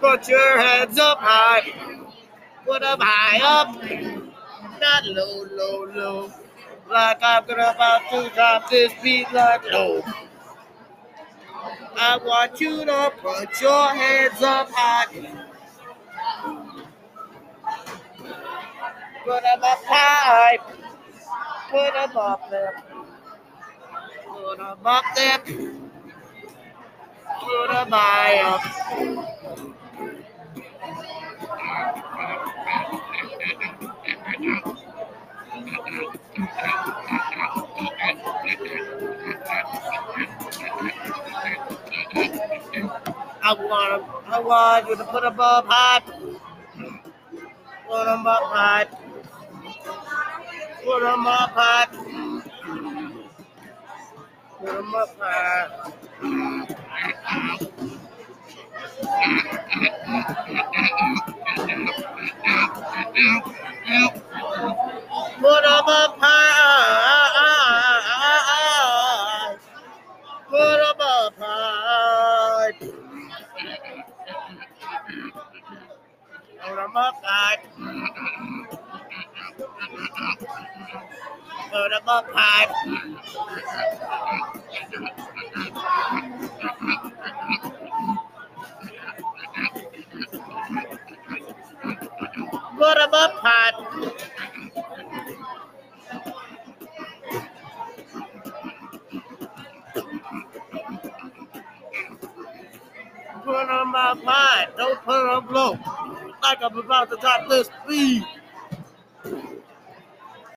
Put your heads up high. Put them high up. Not low, low, low. Like I'm gonna about to drop this beat like low. I want you to put your heads up high. Put them up high gonna bop it. Gonna bop it. Gonna buy. I want, I want you to put a bob hot, put a bob hot. Put them up high. Put them up high. Put them up high. Put them up high. Put them up high. Notable five. Notable five. Put on up mind, don't put on blow. Like I'm about to drop this speed.